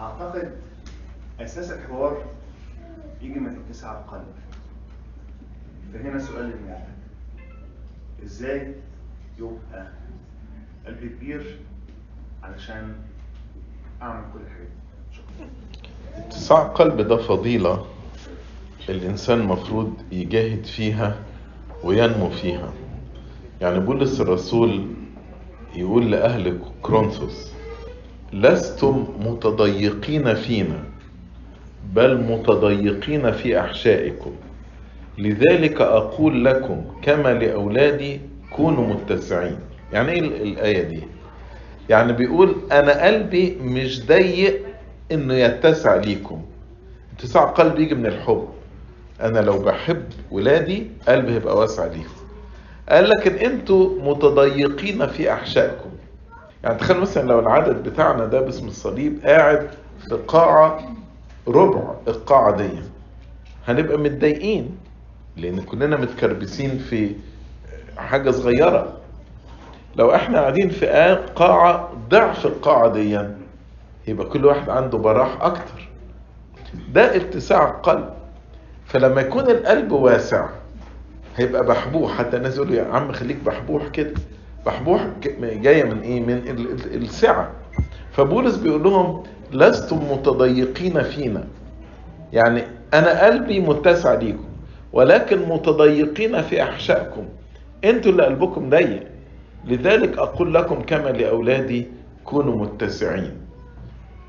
أعتقد أساس الحوار يجي من اتساع القلب. فهنا سؤال للمعلم إزاي يبقى قلبي كبير علشان أعمل كل دي شكرا اتساع قلب ده فضيلة الإنسان مفروض يجاهد فيها وينمو فيها. يعني بولس الرسول يقول لأهل كرونثوس لستم متضيقين فينا بل متضيقين في أحشائكم. لذلك أقول لكم كما لأولادي كونوا متسعين. يعني إيه الآية دي؟ يعني بيقول أنا قلبي مش ضيق إنه يتسع ليكم. اتساع قلب يجي من الحب. أنا لو بحب ولادي قلبي هيبقى واسع ليهم قال لكن أنتوا متضيقين في أحشائكم. يعني تخيل مثلا لو العدد بتاعنا ده باسم الصليب قاعد في قاعة ربع القاعة دي هنبقى متضايقين لأن كلنا متكربسين في حاجة صغيرة. لو إحنا قاعدين في قاعة ضعف القاعة دي يبقى كل واحد عنده براح أكتر. ده اتساع القلب فلما يكون القلب واسع هيبقى بحبوح. حتى الناس يقولوا يا عم خليك بحبوح كده. بحبوح جاية من إيه؟ من السعة. فبولس بيقول لهم لستم متضيقين فينا. يعني أنا قلبي متسع ليكم ولكن متضيقين في أحشائكم. أنتوا اللي قلبكم ضيق. لذلك أقول لكم كما لأولادي كونوا متسعين.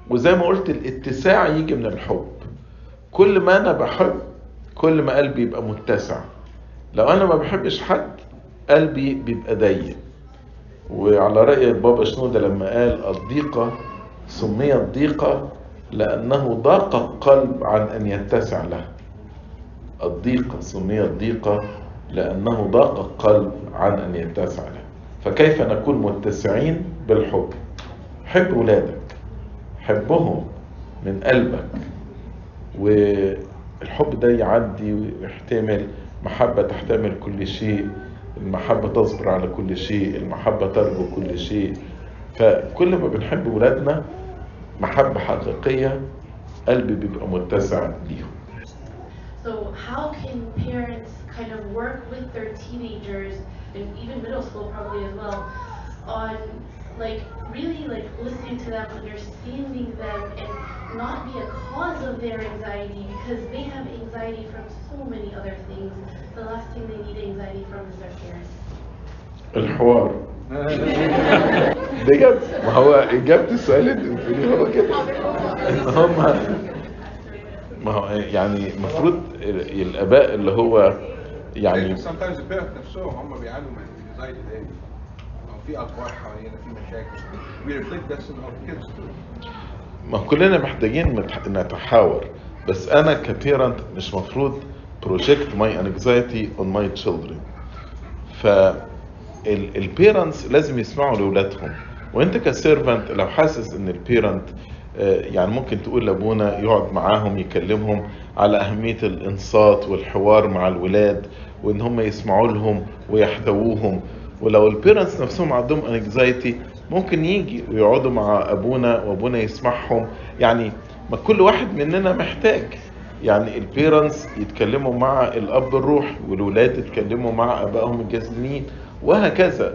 وزي ما قلت الاتساع يجي من الحب. كل ما أنا بحب كل ما قلبي يبقى متسع. لو أنا ما بحبش حد قلبي بيبقى ضيق. وعلى رأي البابا شنودة لما قال الضيقة سميت ضيقة لأنه ضاق القلب عن أن يتسع له الضيقة سميت ضيقة لأنه ضاق القلب عن أن يتسع له فكيف نكون متسعين؟ بالحب. حب ولادك. حبهم من قلبك. والحب ده يعدي ويحتمل محبة تحتمل كل شيء. المحبة تصبر على كل شيء المحبة ترجو كل شيء فكل ما بنحب ولادنا محبة حقيقية قلبي بيبقى متسع ليهم So how can parents kind of work with their teenagers and even middle school probably as well on like really like listening to them, understanding them and not be a cause of their anxiety because they have anxiety from so many other things. The last thing they need anxiety from is their parents. الحوار بجد ما هو السؤال اللي انت بتقوليه هو كده هم ما هو يعني المفروض الآباء اللي هو يعني sometimes the parents نفسهم هم بيعانوا من anxiety تاني في اطفال حوالينا في مشاكل we reflect this in our kids too ما كلنا محتاجين نتحاور. بس أنا كبيرنت مش مفروض project my anxiety on my children. ف البيرنتس لازم يسمعوا لاولادهم وأنت ك servant لو حاسس إن ال parent يعني ممكن تقول لأبونا يقعد معاهم يكلمهم على أهمية الانصات والحوار مع الولاد وإن هم يسمعوا لهم ويحتووهم. ولو ال parents نفسهم عندهم anxiety ممكن يجي ويقعدوا مع أبونا وأبونا يسمعهم. يعني ما كل واحد مننا محتاج. يعني ال parents يتكلموا مع الأب الروحي والولاد يتكلموا مع أبائهم الجسديين وهكذا.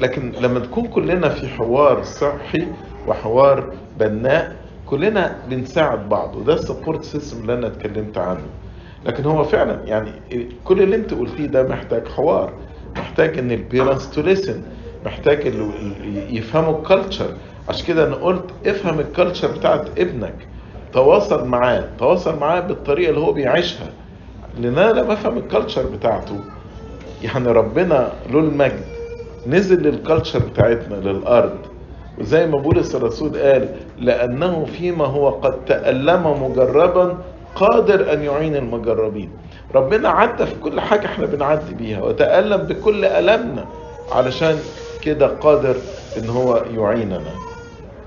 لكن لما نكون كلنا في حوار صحي وحوار بناء كلنا بنساعد بعض وده ال support system اللي أنا اتكلمت عنه. لكن هو فعلا يعني كل اللي أنت قلتيه ده محتاج حوار محتاج إن ال parents to listen محتاج يفهموا ال culture عشان كده أنا قلت افهم ال culture بتاعت ابنك. تواصل معاه. تواصل معاه بالطريقة اللي هو بيعيشها. لأن أنا لما أفهم ال culture بتاعته يعني ربنا له المجد. نزل لل culture بتاعتنا للأرض. وزي ما بولس الرسول قال لأنه فيما هو قد تألم مجربا قادر أن يعين المجربين. ربنا عدى في كل حاجة إحنا بنعدي بيها وتألم بكل ألمنا علشان كده قادر إن هو يعيننا.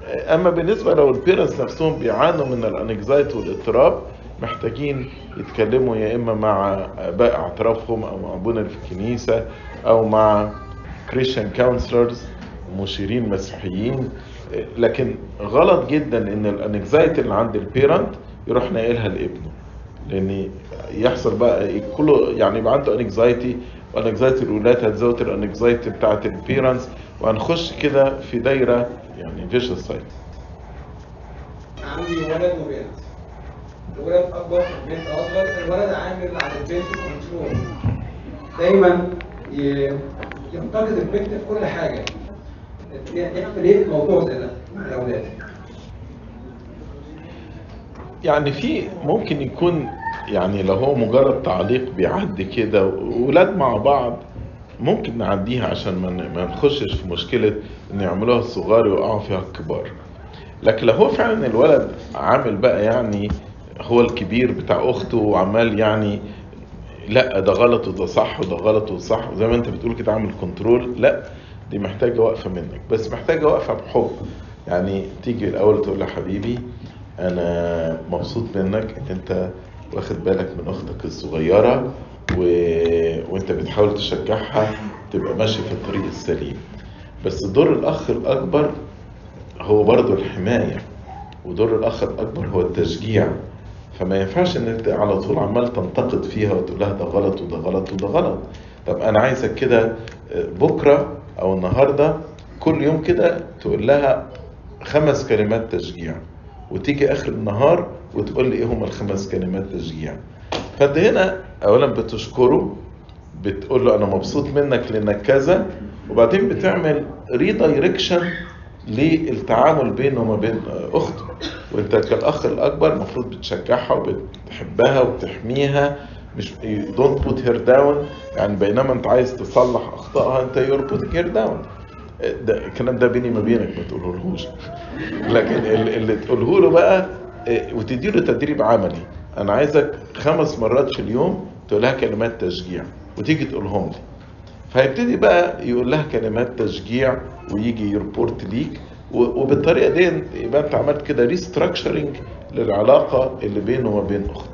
أما بالنسبة لو ال parents نفسهم بيعانوا من ال anxiety والإضطراب محتاجين يتكلموا يا إما مع اباء اعترافهم أو مع أبونا في الكنيسة أو مع Christian counselors مشيرين مسيحيين. لكن غلط جدا إن ال anxiety اللي عند ال parent يروح ناقلها لابنه. لأن يحصل بقى كله يعني يبقى عنده anxiety و anxiety الاولاد هتزود ال anxiety بتاعت ال parents وهنخش كده في دايرة يعني vicious cycle عندي ولد وبنت. الولد أكبر البنت أصغر. الولد عامل على البنت كنترول دايما ينتقد البنت في كل حاجة. يحصل إيه موضوع زي ده مع الأولاد. يعني في ممكن يكون يعني لو هو مجرد تعليق بيعدي كده ولاد مع بعض ممكن نعديها عشان ما نخشش في مشكلة إن يعملوها الصغار ويقعوا فيها الكبار. لكن لو هو فعلا الولد عامل بقى يعني هو الكبير بتاع أخته وعمال يعني لا ده غلط وده صح وده غلط وده صح وزي ما أنت بتقول كده عامل كنترول لا دي محتاجة وقفة منك. بس محتاجة وقفة بحب. يعني تيجي الأول تقول له حبيبي أنا مبسوط منك أنت واخد بالك من أختك الصغيرة و... وأنت بتحاول تشجعها تبقى ماشي في الطريق السليم. بس دور الأخ الأكبر هو برضه الحماية ودور الأخ الأكبر هو التشجيع. فما ينفعش إن أنت على طول عمال تنتقد فيها وتقول لها ده غلط وده غلط وده غلط. طب أنا عايزك كده بكرة أو النهارده كل يوم كده تقول لها خمس كلمات تشجيع. وتيجي آخر النهار وتقول لي إيه هما الخمس كلمات تشجيع. فانت هنا اولا بتشكره بتقول له أنا مبسوط منك لأنك كذا وبعدين بتعمل redirection للتعامل بينه وما بين أخته. وأنت كالأخ الأكبر المفروض بتشجعها وبتحبها وبتحميها مش don't put her down يعني بينما أنت عايز تصلح أخطائها أنت you're putting her down ده الكلام ده بيني ما بينك ما تقولهولهوش. لكن ال- اللي تقوله له بقى آه، وتدي له تدريب عملي. أنا عايزك خمس مرات في اليوم تقول لها كلمات تشجيع وتيجي تقولهم لي. فهيبتدي بقى يقول لها كلمات تشجيع ويجي يربورت ليك وبالطريقة دي يبقى أنت عملت كده ريستراكشرنج للعلاقة اللي بينه وما بين اخته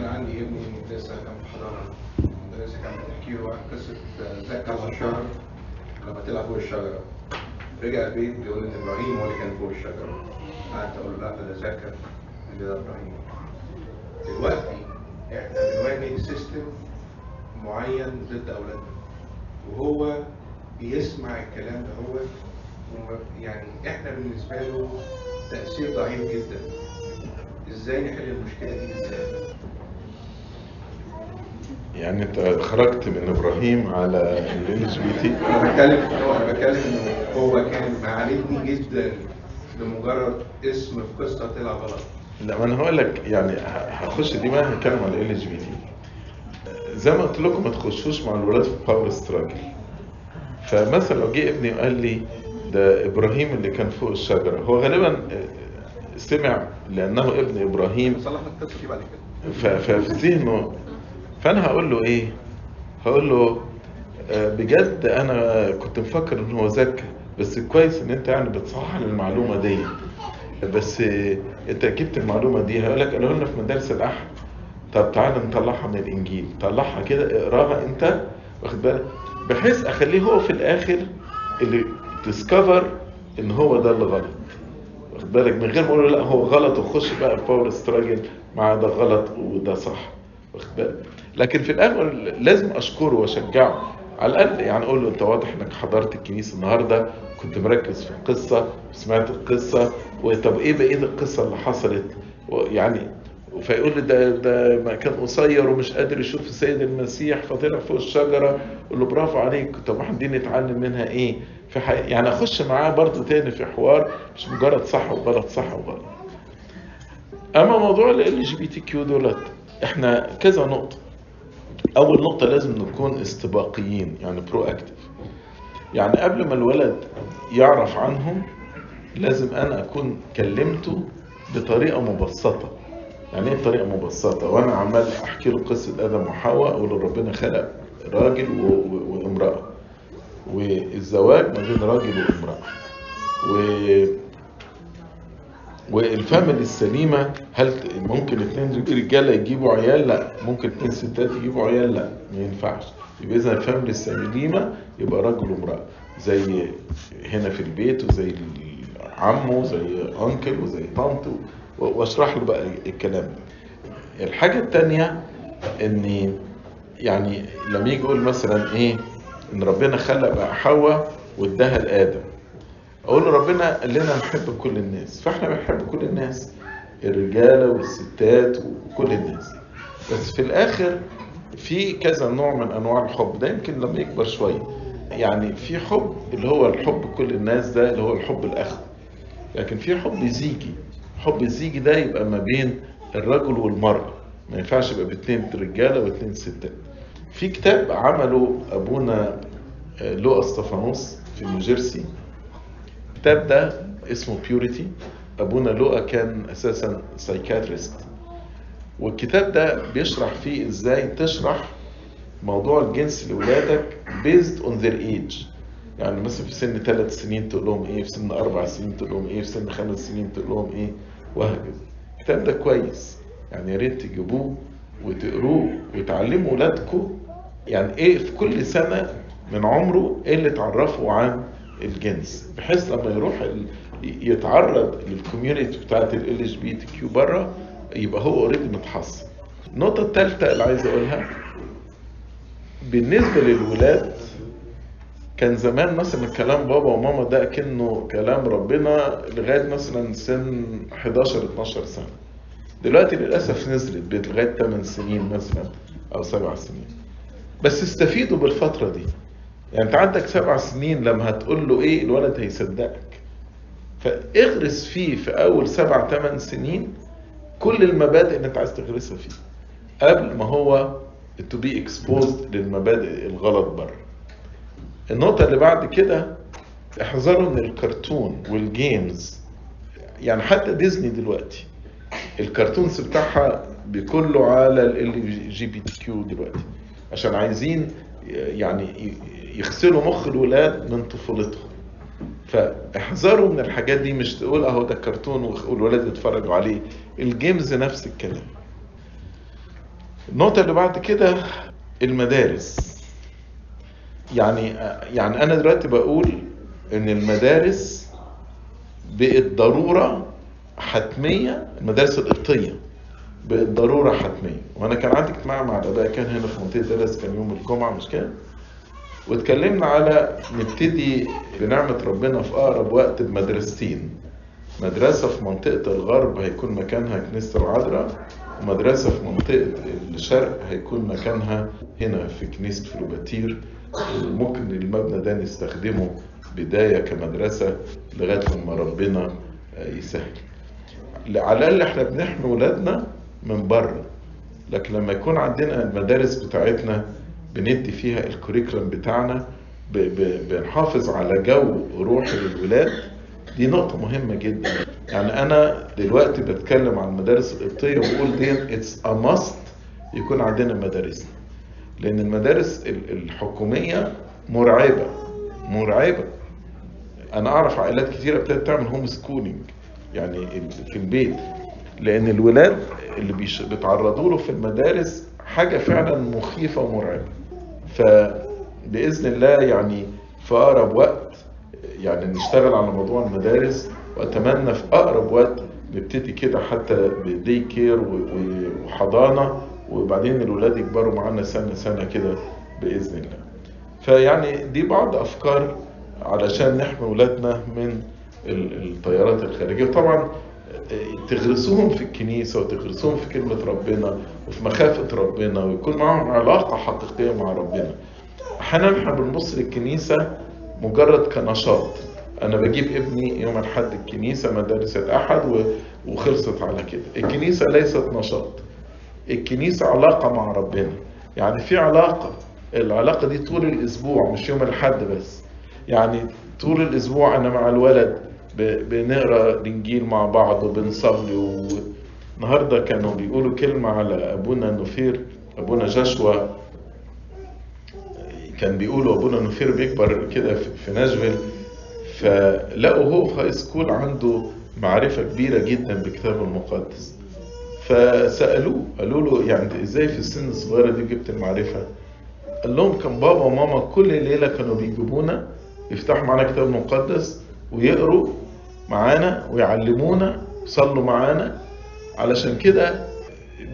أنا عندي ابني لسه كان في حضانه المدرسة كانت بتحكي له عن قصه زكا والشجر لما طلع فوق الشجرة. رجع البيت بيقول إن إبراهيم هو اللي كان فوق الشجرة. قعدت أقول له لا ده اللي ده إبراهيم. دلوقتي إحنا بنواجه سيستم معين ضد أولادنا. وهو بيسمع الكلام ده هو يعني إحنا بالنسبة له تأثير ضعيف جدا. إزاي نحل المشكلة دي إزاي يعني انت خرجت من إبراهيم على LGBT أنا بتكلم هو أنا بتكلم انه هو كان معالجني جدا لمجرد اسم في قصة طلع غلط. لا ما أنا هقول لك يعني هخش دي بقى هنتكلم على LGBT زي ما قلت لكم ما تخشوش مع الولاد في power struggle فمثلا لو جه ابني وقال لي ده إبراهيم اللي كان فوق الشجرة هو غالبا آه، سمع لأنه ابن إبراهيم. نصلح لك القصة دي بعد كده. ففي ذهنه فأنا هقول له إيه؟ هقول له آه، بجد أنا كنت مفكر إن هو زكى بس كويس إن أنت يعني بتصحح المعلومة دي. بس آه، أنت جبت المعلومة دي هقول لك قالوا لنا في مدارس الأحد. طب تعالى نطلعها من الإنجيل. طلعها كده اقراها أنت واخد بالك؟ بحيث أخليه هو في الآخر اللي تسكفر إن هو ده اللي غلط. واخد بالك؟ من غير ما أقول له لا هو غلط وخش بقى باور ستراجل مع ده غلط وده صح. واخد بالك؟ لكن في الآخر لازم أشكره وأشجعه. على الأقل يعني أقول له أنت واضح إنك حضرت الكنيسة النهارده كنت مركز في القصة وسمعت القصة وطب إيه بقيه القصة اللي حصلت؟ يعني فيقول لي ده ده كان قصير ومش قادر يشوف السيد المسيح فطلع فوق الشجرة أقول له برافو عليك طب إحنا دي نتعلم منها إيه؟ في حي... يعني أخش معاه برضه تاني في حوار مش مجرد صح وغلط صح وغلط. أما موضوع إل جي بي تي كيو دولت إحنا كذا نقطة. أول نقطة لازم نكون استباقيين يعني proactive يعني قبل ما الولد يعرف عنهم لازم أنا أكون كلمته بطريقة مبسطة. يعني إيه بطريقه مبسطة؟ وأنا عمال أحكي له قصة آدم وحواء أقول له ربنا خلق راجل. وامرأة. والزواج ما بين راجل وامرأة. وال family السليمة هل ممكن اتنين رجالة يجيبوا عيال؟ لا، ممكن اتنين ستات يجيبوا عيال؟ لا، ما ينفعش. يبقى اذا ال family السليمة يبقى راجل وامراه زي هنا في البيت وزي عمه زي uncle وزي طنط واشرح له بقى الكلام ده الحاجة التانية اني يعني لما يجي يقول مثلا إيه إن ربنا خلق بقى حواء واداها لآدم أقول له ربنا قال لنا نحب كل الناس. فإحنا بنحب كل الناس الرجالة والستات وكل الناس. بس في الآخر في كذا نوع من أنواع الحب. ده يمكن لما يكبر شوية. يعني في حب اللي هو الحب كل الناس ده اللي هو الحب الاخوي لكن في حب زيجي. حب الزيجي ده يبقى ما بين الرجل والمرأة. ما ينفعش يبقى باتنين رجالة واتنين ستات. في كتاب عمله أبونا آه، لوقا استفانوس في نيوجيرسي. الكتاب ده اسمه Purity أبونا لوقا كان أساسا psychiatrist والكتاب ده بيشرح فيه إزاي تشرح موضوع الجنس لأولادك based on their age. يعني مثلا في سن ثلاث سنين تقول لهم إيه في سن أربع سنين تقول لهم إيه في سن خمس سنين تقول لهم إيه وهكذا. الكتاب ده كويس. يعني يا ريت تجيبوه وتقروه وتعلموا ولادكم يعني إيه في كل سنة من عمره إيه اللي تعرفوا عن الجنس بحيث لما يروح يتعرض لل community بتاعت ال اتش بي تي كيو بره يبقى هو already متحصن. النقطة الثالثه اللي عايز أقولها بالنسبة للولاد كان زمان مثلا كلام بابا وماما ده كأنه كلام ربنا لغاية مثلا سن 11 12 سنة. دلوقتي للأسف نزلت بقت لغاية 8 سنين مثلا أو 7 سنين. بس استفيدوا بالفترة دي. يعني أنت عندك سبع سنين لما هتقول له إيه الولد هيصدقك. فاغرس فيه في أول سبع ثمان سنين كل المبادئ اللي أنت عايز تغرسها فيه قبل ما هو to be exposed للمبادئ الغلط بره. النقطة اللي بعد كده احذروا من الكرتون وال games يعني حتى ديزني دلوقتي ال cartoons بتاعها كله على ال LGBTQ دلوقتي. عشان عايزين يعني يغسلوا مخ الولاد من طفولتهم. فاحذروا من الحاجات دي مش تقول أهو ده كرتون والولاد يتفرجوا عليه. ال games نفس الكلام. النقطة اللي بعد كده المدارس. يعني يعني أنا دلوقتي بقول إن المدارس بقت ضرورة حتمية المدارس القبطية بقت ضرورة حتمية. وأنا كان عندي اجتماع مع الاباء كان هنا في منطقة دالاس كان يوم الجمعة مش كده؟ واتكلمنا على نبتدي بنعمة ربنا في أقرب وقت بمدرستين. مدرسة في منطقة الغرب هيكون مكانها كنيسة العذراء ومدرسة في منطقة الشرق هيكون مكانها هنا في كنيسة فلوباتير. ممكن المبنى ده نستخدمه بداية كمدرسة لغاية لما ربنا يسهل. على الأقل إحنا بنحمي ولادنا من بره لكن لما يكون عندنا المدارس بتاعتنا بندي فيها الكوريكولم بتاعنا بنحافظ على جو روحي للولاد دي نقطة مهمة جدا. يعني أنا دلوقتي بتكلم عن المدارس القبطية وبقول دي it's a must يكون عندنا مدارسنا لأن المدارس ال- الحكومية مرعبة مرعبة. أنا أعرف عائلات كتيرة ابتدت تعمل homeschooling يعني في البيت. لأن الولاد اللي بيتعرضوا له في المدارس حاجة فعلا مخيفة ومرعبة. فبإذن الله يعني في أقرب وقت يعني نشتغل على موضوع المدارس وأتمنى في أقرب وقت نبتدي كده حتى بدي كير و- و- وحضانة وبعدين الولاد يكبروا معانا سنة سنة كده بإذن الله. فيعني دي بعض أفكار علشان نحمي ولادنا من ال- التيارات الخارجية. طبعا تغرسوهم في الكنيسة وتغرسوهم في كلمة ربنا وفي مخافة ربنا ويكون معهم علاقة حقيقية مع ربنا. أحيانا إحنا بنبص للكنيسة مجرد كنشاط. أنا بجيب ابني يوم الأحد الكنيسة مدارس الأحد وخلصت على كده. الكنيسة ليست نشاط. الكنيسة علاقة مع ربنا. يعني في علاقة. العلاقة دي طول الأسبوع مش يوم الأحد بس. يعني طول الأسبوع أنا مع الولد. بنقرأ الإنجيل مع بعض وبنصلي والنهاردة كانوا بيقولوا كلمة على أبونا نفير أبونا جشوى كان بيقولوا أبونا نفير بيكبر كده في في ناشفيل. فلقوا هو في هاي سكول عنده معرفة كبيرة جدا بالكتاب المقدس. فسألوه قالوا له يعني إزاي في السن الصغيرة دي جبت المعرفة؟ قال لهم كان بابا وماما كل ليلة كانوا بيجيبونا يفتحوا معانا كتاب مقدس ويقروا معانا ويعلمونا يصلوا معانا. علشان كده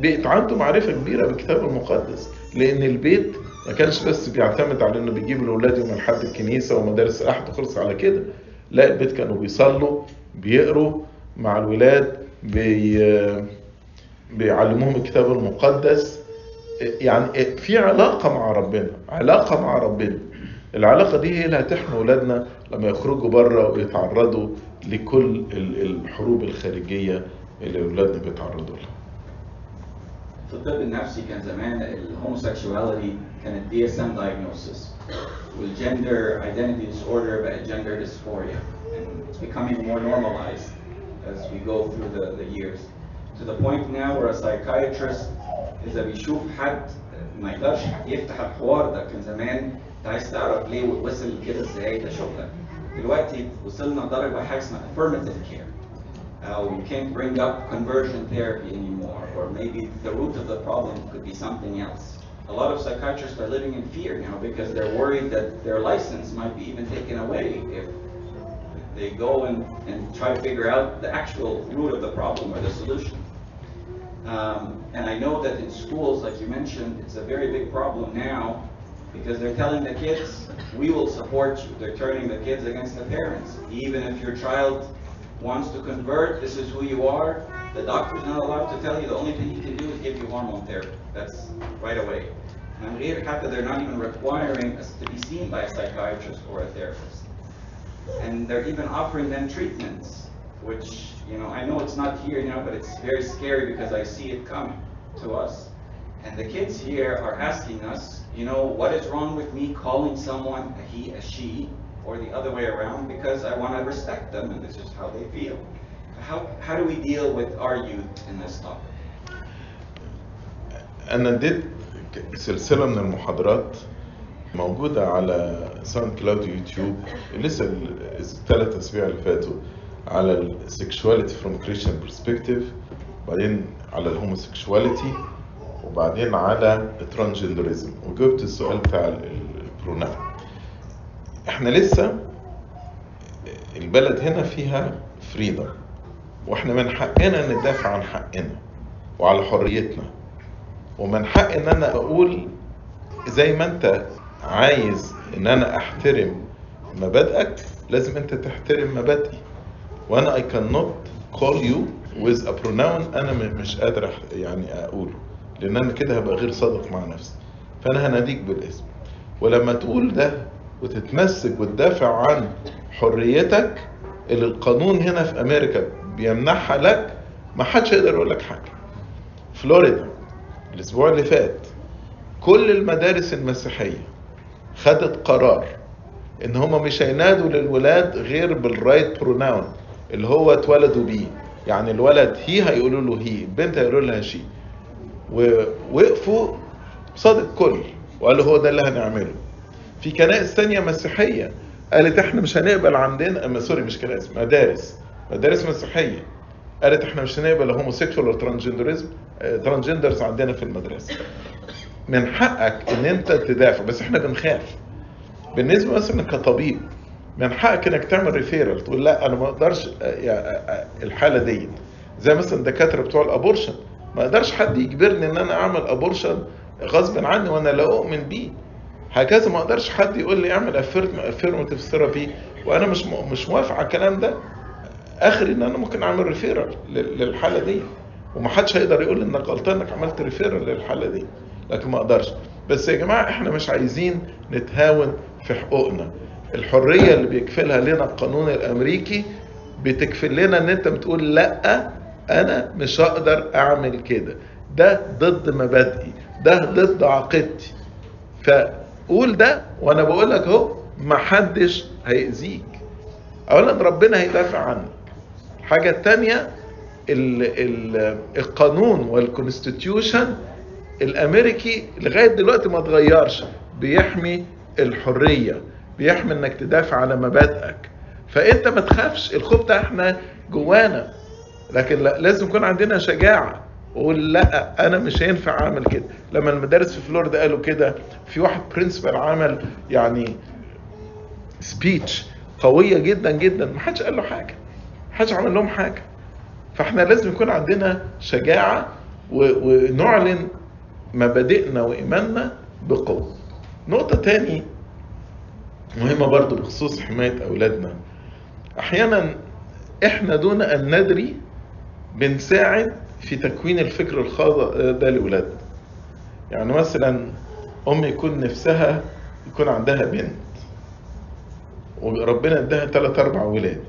بقت عنده معرفة كبيرة بالكتاب المقدس لأن البيت ما كانش بس بيعتمد على إنه بيجيب الأولاد يوم الأحد الكنيسة ومدارس الأحد وخلص على كده. لا البيت كانوا بيصلوا بيقروا مع الولاد بي... بيعلموهم الكتاب المقدس. يعني في علاقة مع ربنا علاقة مع ربنا. العلاقة دي هي اللي هتحمي ولادنا لما يخرجوا بره ويتعرضوا لكل ال- الحروب الخارجية اللي ولادنا بيتعرضوا لها. في الطب النفسي كان زمان ال homosexuality كانت DSM diagnosis. وال gender identity disorder بقت gender dysphoria. And it's becoming more normalized as we go through the, the years. To the point now where a psychiatrist إذا بيشوف حد ما يقدرش يفتح الحوار ده كان زمان أنت عايز تعرف ليه وصل كده إزاي؟ ده شغلك. دلوقتي وصلنا لدرجة حاجة اسمها affirmative care uh, we can't bring up conversion therapy anymore, or maybe the root of the problem could be something else. A lot of psychiatrists are living in fear now because they're worried that their license might be even taken away if they go and, and try to figure out the actual root of the problem or the solution. Um, and I know that in schools, like you mentioned, it's a very big problem now because they're telling the kids, we will support you. They're turning the kids against the parents. Even if your child wants to convert, this is who you are, the doctor's not allowed to tell you. The only thing he can do is give you hormone therapy. That's right away. And they're not even requiring us to be seen by a psychiatrist or a therapist. And they're even offering them treatments, which, you know, I know it's not here now, but it's very scary because I see it coming to us. And the kids here are asking us, you know, what is wrong with me calling someone a he, a she, or the other way around, because I want to respect them and this is how they feel. How, how do we deal with our youth in this topic? أنا اديت سلسلة من المحاضرات موجودة على ساوند كلاود يوتيوب لسه ال- الثلاث أسابيع اللي فاتوا على السكشواليتي فروم كريستيان برسبكتيف وبعدين على الهوموسيكشواليتي وبعدين على الترانجندرزم وجبت السؤال بتاع البرونام إحنا لسه البلد هنا فيها فريدم وإحنا من حقنا ندافع عن حقنا وعلى حريتنا. ومن حق إن أنا أقول زي ما أنت عايز إن أنا أحترم مبادئك لازم أنت تحترم مبادئي. وأنا I cannot call you with a pronoun أنا مش قادر يعني أقوله. لأن أنا كده هبقى غير صادق مع نفسي فأنا هناديك بالاسم. ولما تقول ده وتتمسك وتدافع عن حريتك اللي القانون هنا في أمريكا بيمنحها لك ما حدش يقدر يقول لك حاجة. فلوريدا الأسبوع اللي فات كل المدارس المسيحية خدت قرار إن هما مش هينادوا للولاد غير بال right pronoun اللي هو اتولدوا بيه. يعني الولد هيقولوا له he البنت هيقولوا لها she ووقفوا قصاد الكل وقالوا هو ده اللي هنعمله. في كنائس تانية مسيحية قالت إحنا مش هنقبل عندنا sorry مش كنائس مدارس مدارس مسيحية. قالت إحنا مش هنقبل homosexual ولا transgenderism transgenders عندنا في المدرسة. من حقك إن أنت تدافع بس إحنا بنخاف. بالنسبة مثلا كطبيب من حقك إنك تعمل referral تقول لا أنا ما أقدرش الحالة دي. زي مثلا الدكاترة بتوع ال abortion. ما أقدرش حد يجبرني إن أنا أعمل abortion غصب عني وأنا لا أؤمن بيه. هكذا ما أقدرش حد يقول لي اعمل affirmative therapy وأنا مش مش موافق على الكلام ده. آخري إن أنا ممكن أعمل referral للحالة دي. ومحدش هيقدر يقول إنك غلطان إنك عملت ريفيرال للحالة دي. لكن ما أقدرش بس يا جماعة إحنا مش عايزين نتهاون في حقوقنا. الحرية اللي بيكفلها لنا القانون الأمريكي بتكفل لنا إن أنت بتقول لأ أنا مش هقدر أعمل كده. ده ضد مبادئي. ده ضد عقيدتي. فقول ده وأنا بقول لك أهو محدش هيأذيك. اولا ربنا هيدافع عنك. الحاجة التانية ال ال القانون وال constitution الأمريكي لغاية دلوقتي ما اتغيرش. بيحمي الحرية. بيحمي إنك تدافع على مبادئك. فأنت ما تخافش الخوف ده إحنا جوانا. لكن لا لازم يكون عندنا شجاعة. وقول لا أنا مش هينفع أعمل كده. لما المدارس في فلوريدا قالوا كده في واحد principal عمل يعني سبيتش قوية جدا جدا. ما حدش قال له حاجة. محدش عمل لهم حاجة. فإحنا لازم يكون عندنا شجاعة ونعلن مبادئنا وإيماننا بقوة. نقطة تاني مهمة برضو بخصوص حماية أولادنا. أحيانا إحنا دون أن ندري بنساعد في تكوين الفكر الخاطئ ده لأولادنا. يعني مثلا أم يكون نفسها يكون عندها بنت وربنا اداها ثلاث أربع ولاد.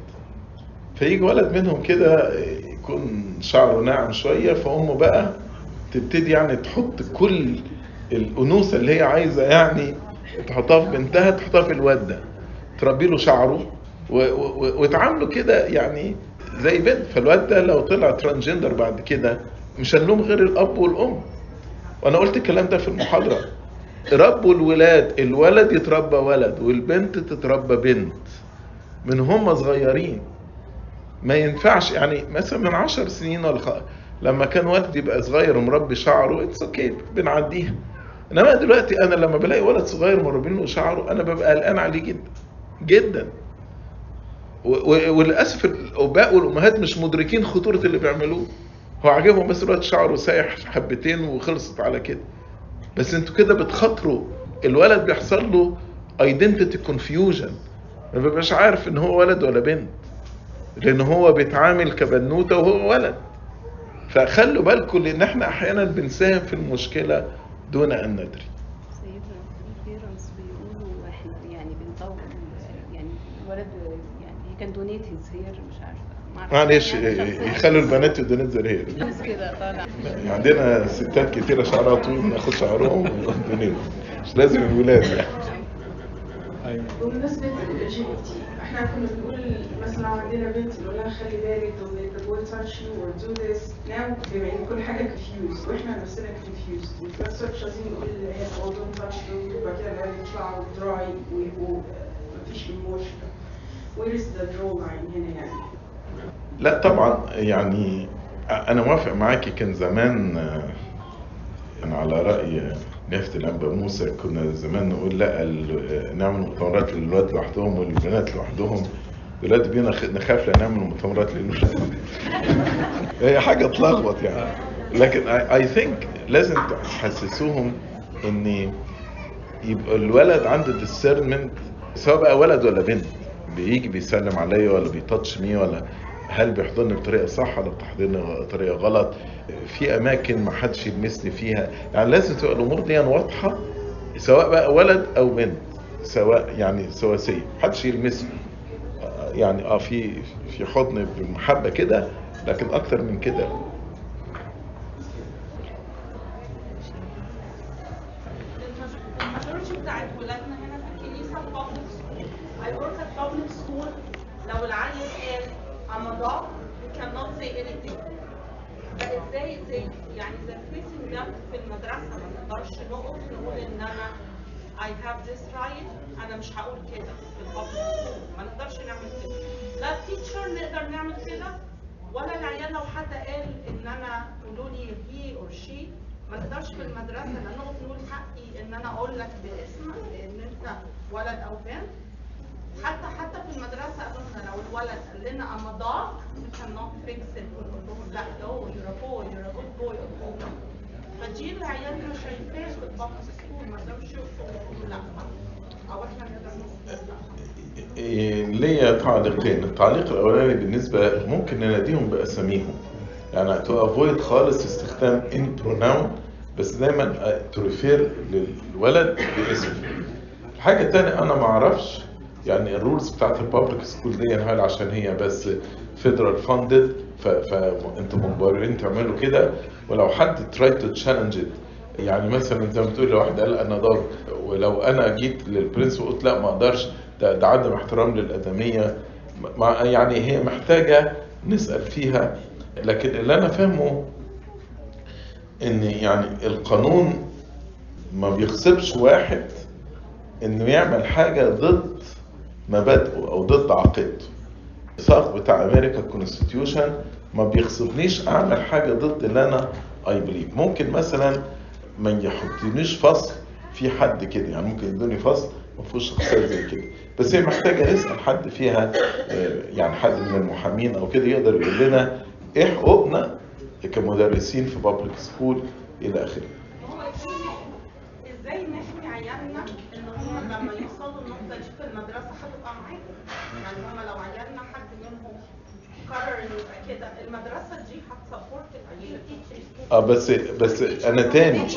فيجي ولد منهم كده يكون شعره ناعم شوية فأمه بقى تبتدي يعني تحط كل الأنوثة اللي هي عايزة يعني تحطها في بنتها تحطها في الواد ده تربي له شعره وتعامله كده يعني زي بنت. فالواد ده لو طلع ترانجندر بعد كده مش هنلوم غير الأب والأم. وأنا قلت الكلام ده في المحاضرة. ربوا الولاد الولد يتربى ولد والبنت تتربى بنت. من هم صغيرين. ما ينفعش يعني مثلا من عشر سنين ولا خ... لما كان ولد يبقى صغير ومربي شعره it's okay بنعديها. إنما دلوقتي أنا لما بلاقي ولد صغير مربين له شعره أنا ببقى قلقان عليه جدا. جدا. وللأسف الأباء والأمهات مش مدركين خطورة اللي بيعملوه. هو عاجبهم بس الواد شعره سايح حبتين وخلصت على كده. بس أنتوا كده بتخاطروا الولد بيحصل له identity confusion ما بيبقاش عارف إن هو ولد ولا بنت. لأن هو بيتعامل كبنوتة وهو ولد. فخلوا بالكم لأن إحنا أحيانا بنساهم في المشكلة دون أن ندري سيدنا في parents بيقولوا إحنا يعني بنطور يعني الولد يعني can donate his hair مش عارفة. معلش يعني شخصياً. يخلوا البنات يدونات زي الهير بس كده طالع عندنا ستات كتيرة شعرها طويل ناخد شعرهم وندونيت مش لازم الولاد يعني. بمناسبة ال LGBT إحنا كنا بنقول مثلا عندنا بنت نقول لها خلي بالك don't let the boy touch you or do this. Now بما إن كل حاجة confused وإحنا نفسنا confused. وفي نفس الوقت مش عايزين نقول oh don't touch them وبعد كده العيال يطلعوا ويبقوا مفيش emotion. يعني؟ لا طبعا يعني أنا موافق معاكي كان زمان آه، أنا على رأي نفت الانبا موسى كنا زمان نقول لا نعمل مؤتمرات للولاد لوحدهم والبنات لوحدهم. دلوقتي بينا نخاف لا نعمل مؤتمرات للولاد. هي حاجة تلخبط يعني. لكن اي ثينك لازم تحسسوهم إن يبقى الولد عنده discernment سواء بقى ولد ولا بنت. بيجي بيسلم عليا ولا بيتاتش مي ولا هل بيحضني بطريقة صح ولا بتحضني بطريقه غلط؟ في أماكن ما حدش يلمسني فيها. يعني لازم تبقى الأمور دي واضحة سواء بقى ولد أو بنت سواء يعني سواسيه محدش يلمسني. يعني آه في في حضن بمحبه كده لكن أكتر من كده ال majority بتاعت ولادنا هنا في الكنيسه public school. I work at public school. لو العيل قال I'm a dog, you cannot say anything. فازاي إزاي يعني the facing them في المدرسة ما نقدرش نقف نقول ان أنا I have this right أنا مش هقول كده في ال public school ما نقدرش نعمل كده لا ال teacher نقدر نعمل كده ولا العيال لو حد قال إن أنا قولوا لي he or she ما نقدرش في المدرسة لا نقف نقول حقي إن أنا أقول لك باسمك لأن أنت ولد أو بنت. حتى حتى في المدرسة قالوا لنا لو الولد قال لنا dog we cannot fix it. ونقول لا you're a good boy or girl فدي العيال مش شايفاه في البابليك سكول ما قدرش يقفوا يقولوا لا. أو إحنا نقدر نقول لا. ليا تعليقين. التعليق الأولاني بالنسبة ممكن نناديهم بأساميهم. يعني to avoid خالص استخدام any pronoun بس دايما to refer للولد باسمه. الحاجة الثانية أنا ما أعرفش يعني ال rules بتاعت ال public school دي هل عشان هي بس federal funded فانتوا مجبرين تعملوا كده؟ ولو حد try to challenge يعني مثلا زي ما بتقول لو واحد قال أنا dog ولو أنا جيت لل principal وقلت لا ما أقدرش ده, ده عدم احترام للأدمية. يعني هي محتاجة نسأل فيها لكن اللي أنا فاهمه إن يعني القانون ما بيغصبش واحد إنه يعمل حاجة ضد مبادئه أو ضد عقيدته. الساق بتاع أمريكا constitution ما بيغصبنيش أعمل حاجة ضد اللي أنا I believe ممكن مثلا ما يحطنيش فصل في حد كده يعني ممكن يدوني فصل ما فيهوش شخصيات زي كده. بس هي محتاجة نسال حد فيها آه، يعني حد من المحامين أو كده يقدر يقول لنا إيه حقوقنا كمدرسين في public school إلى آخره. هو إزاي نحمي عيالنا إن هم لما يوصلوا النقطة دي في المدرسة هتبقى معاهم؟ يعني هم لو عيالنا حد منهم قرر إنه يبقى كده المدرسة دي هت support العيال؟ آه بس بس أنا تاني.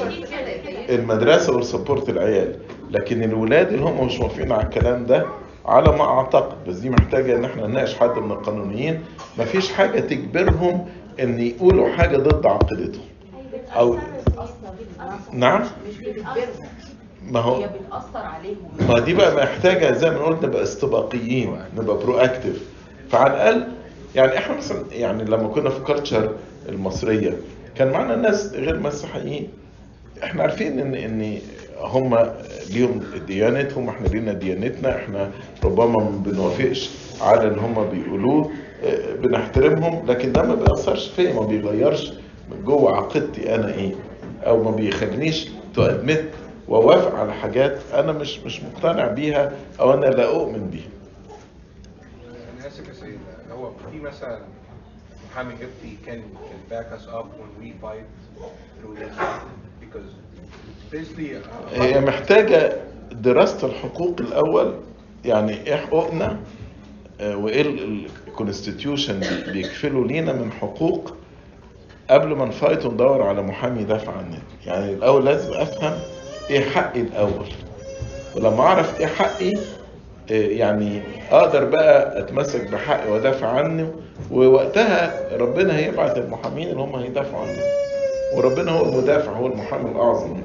المدرسة والسبورت العيال. لكن الولاد اللي هم مش موافقين على الكلام ده على ما أعتقد بس دي محتاجة إن إحنا نناقش حد من القانونيين. مفيش حاجة تجبرهم إن يقولوا حاجة ضد عقيدتهم. أو نعم. مش بتجبرهم ما هو هي بتأثر عليهم. ما دي بقى محتاجة زي ما قلت نبقى استباقيين نبقى proactive فعلى الأقل يعني إحنا مثلا يعني لما كنا في culture المصرية كان معانا ناس غير مسيحيين. إحنا عارفين إن إن هم ليهم ديانتهم إحنا لينا ديانتنا إحنا ربما ما بنوافقش على اللي هم بيقولوه آه، بنحترمهم لكن ده ما بيأثرش فيا ما بيغيرش من جوه عقيدتي أنا إيه أو ما بيخلينيش تؤدمت وأوافق على حاجات أنا مش مش مقتنع بيها أو أنا لا أؤمن بيها. أنا آسف يا سيد هو في مثلا محامي قبطي كان fight through this because basically uh, هي محتاجة دراسة الحقوق الأول. يعني إيه حقوقنا؟ آه، وإيه الكونستيتيوشن بيكفلوا لينا من حقوق قبل ما نفايت وندور على محامي يدافع عننا. يعني الأول لازم أفهم إيه حقي الأول. ولما أعرف إيه حقي آه، يعني أقدر بقى أتمسك بحقي وأدافع عنه. ووقتها ربنا هيبعت المحامين اللي هم هيدافعوا عننا وربنا هو المدافع هو المحامي الأعظم.